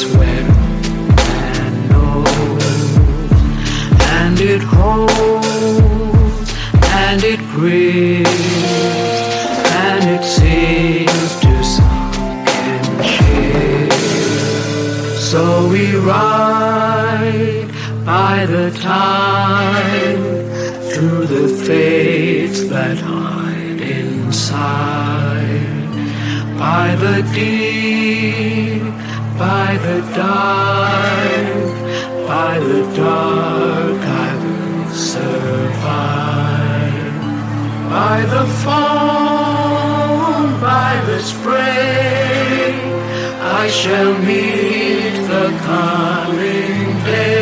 sweat and oil, and it holds, and it breathes, and it seems to sink and chill. So we ride by the tide through the fates that hide inside. By the deep dive by the dark I will survive. By the foam by the spray I shall meet the coming day.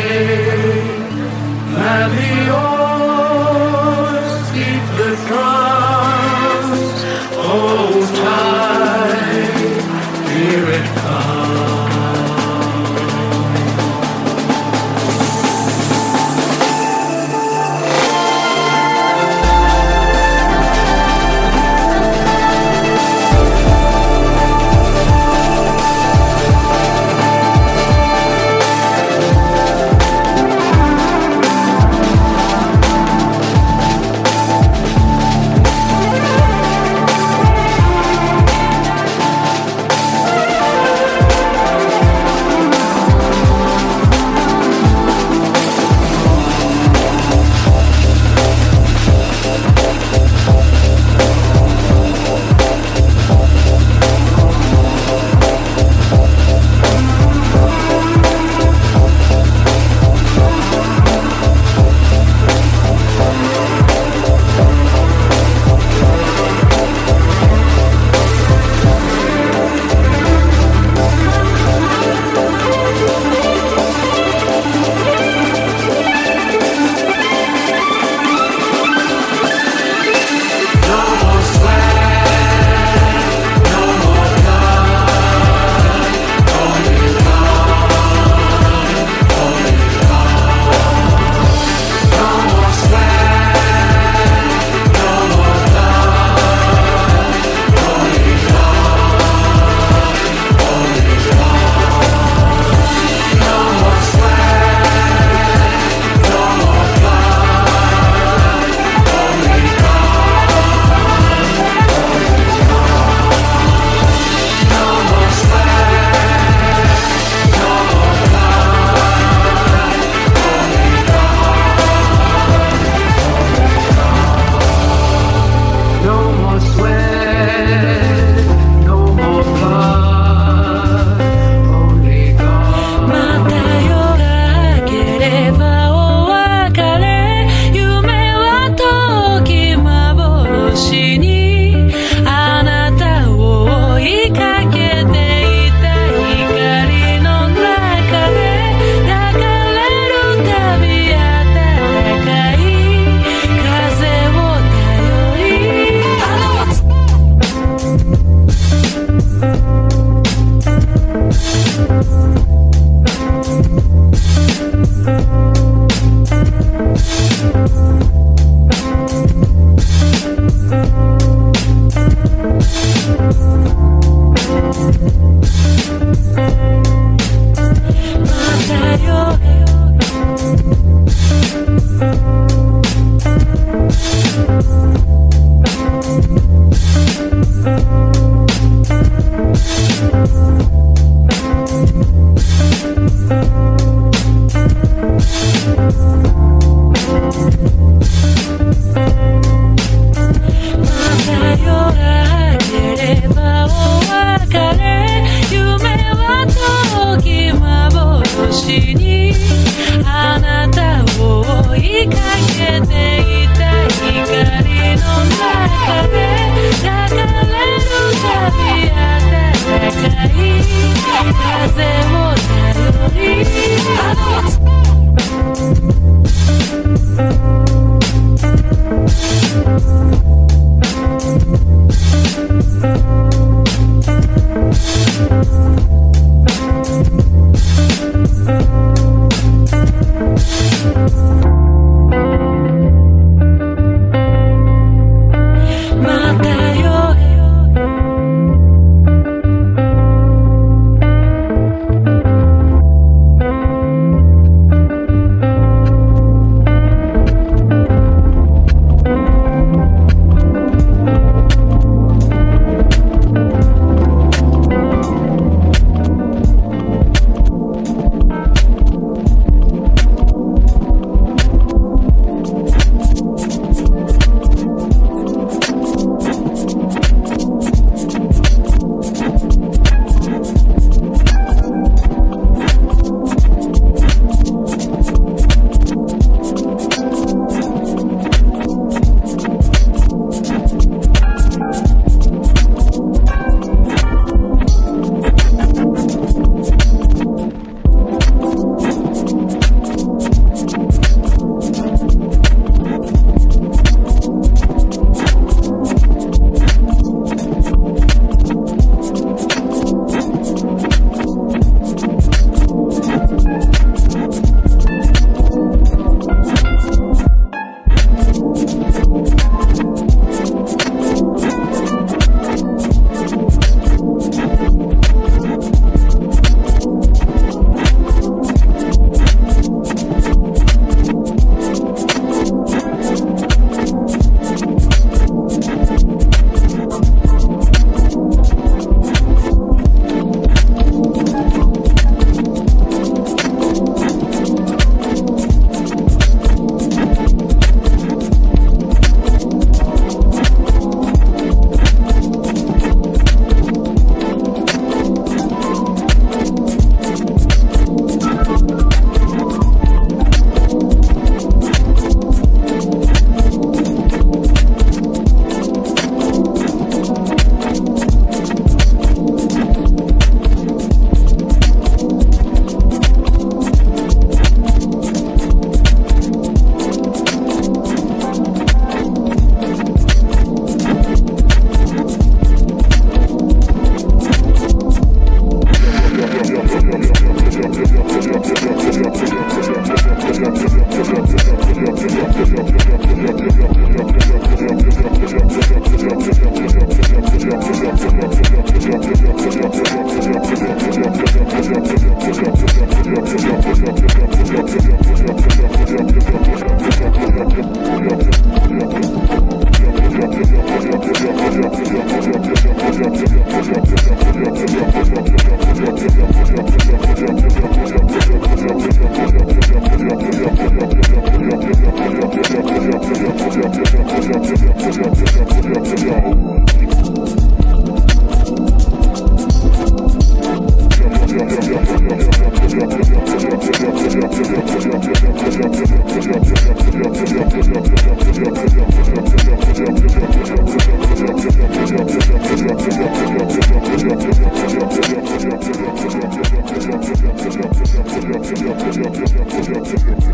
Tickets.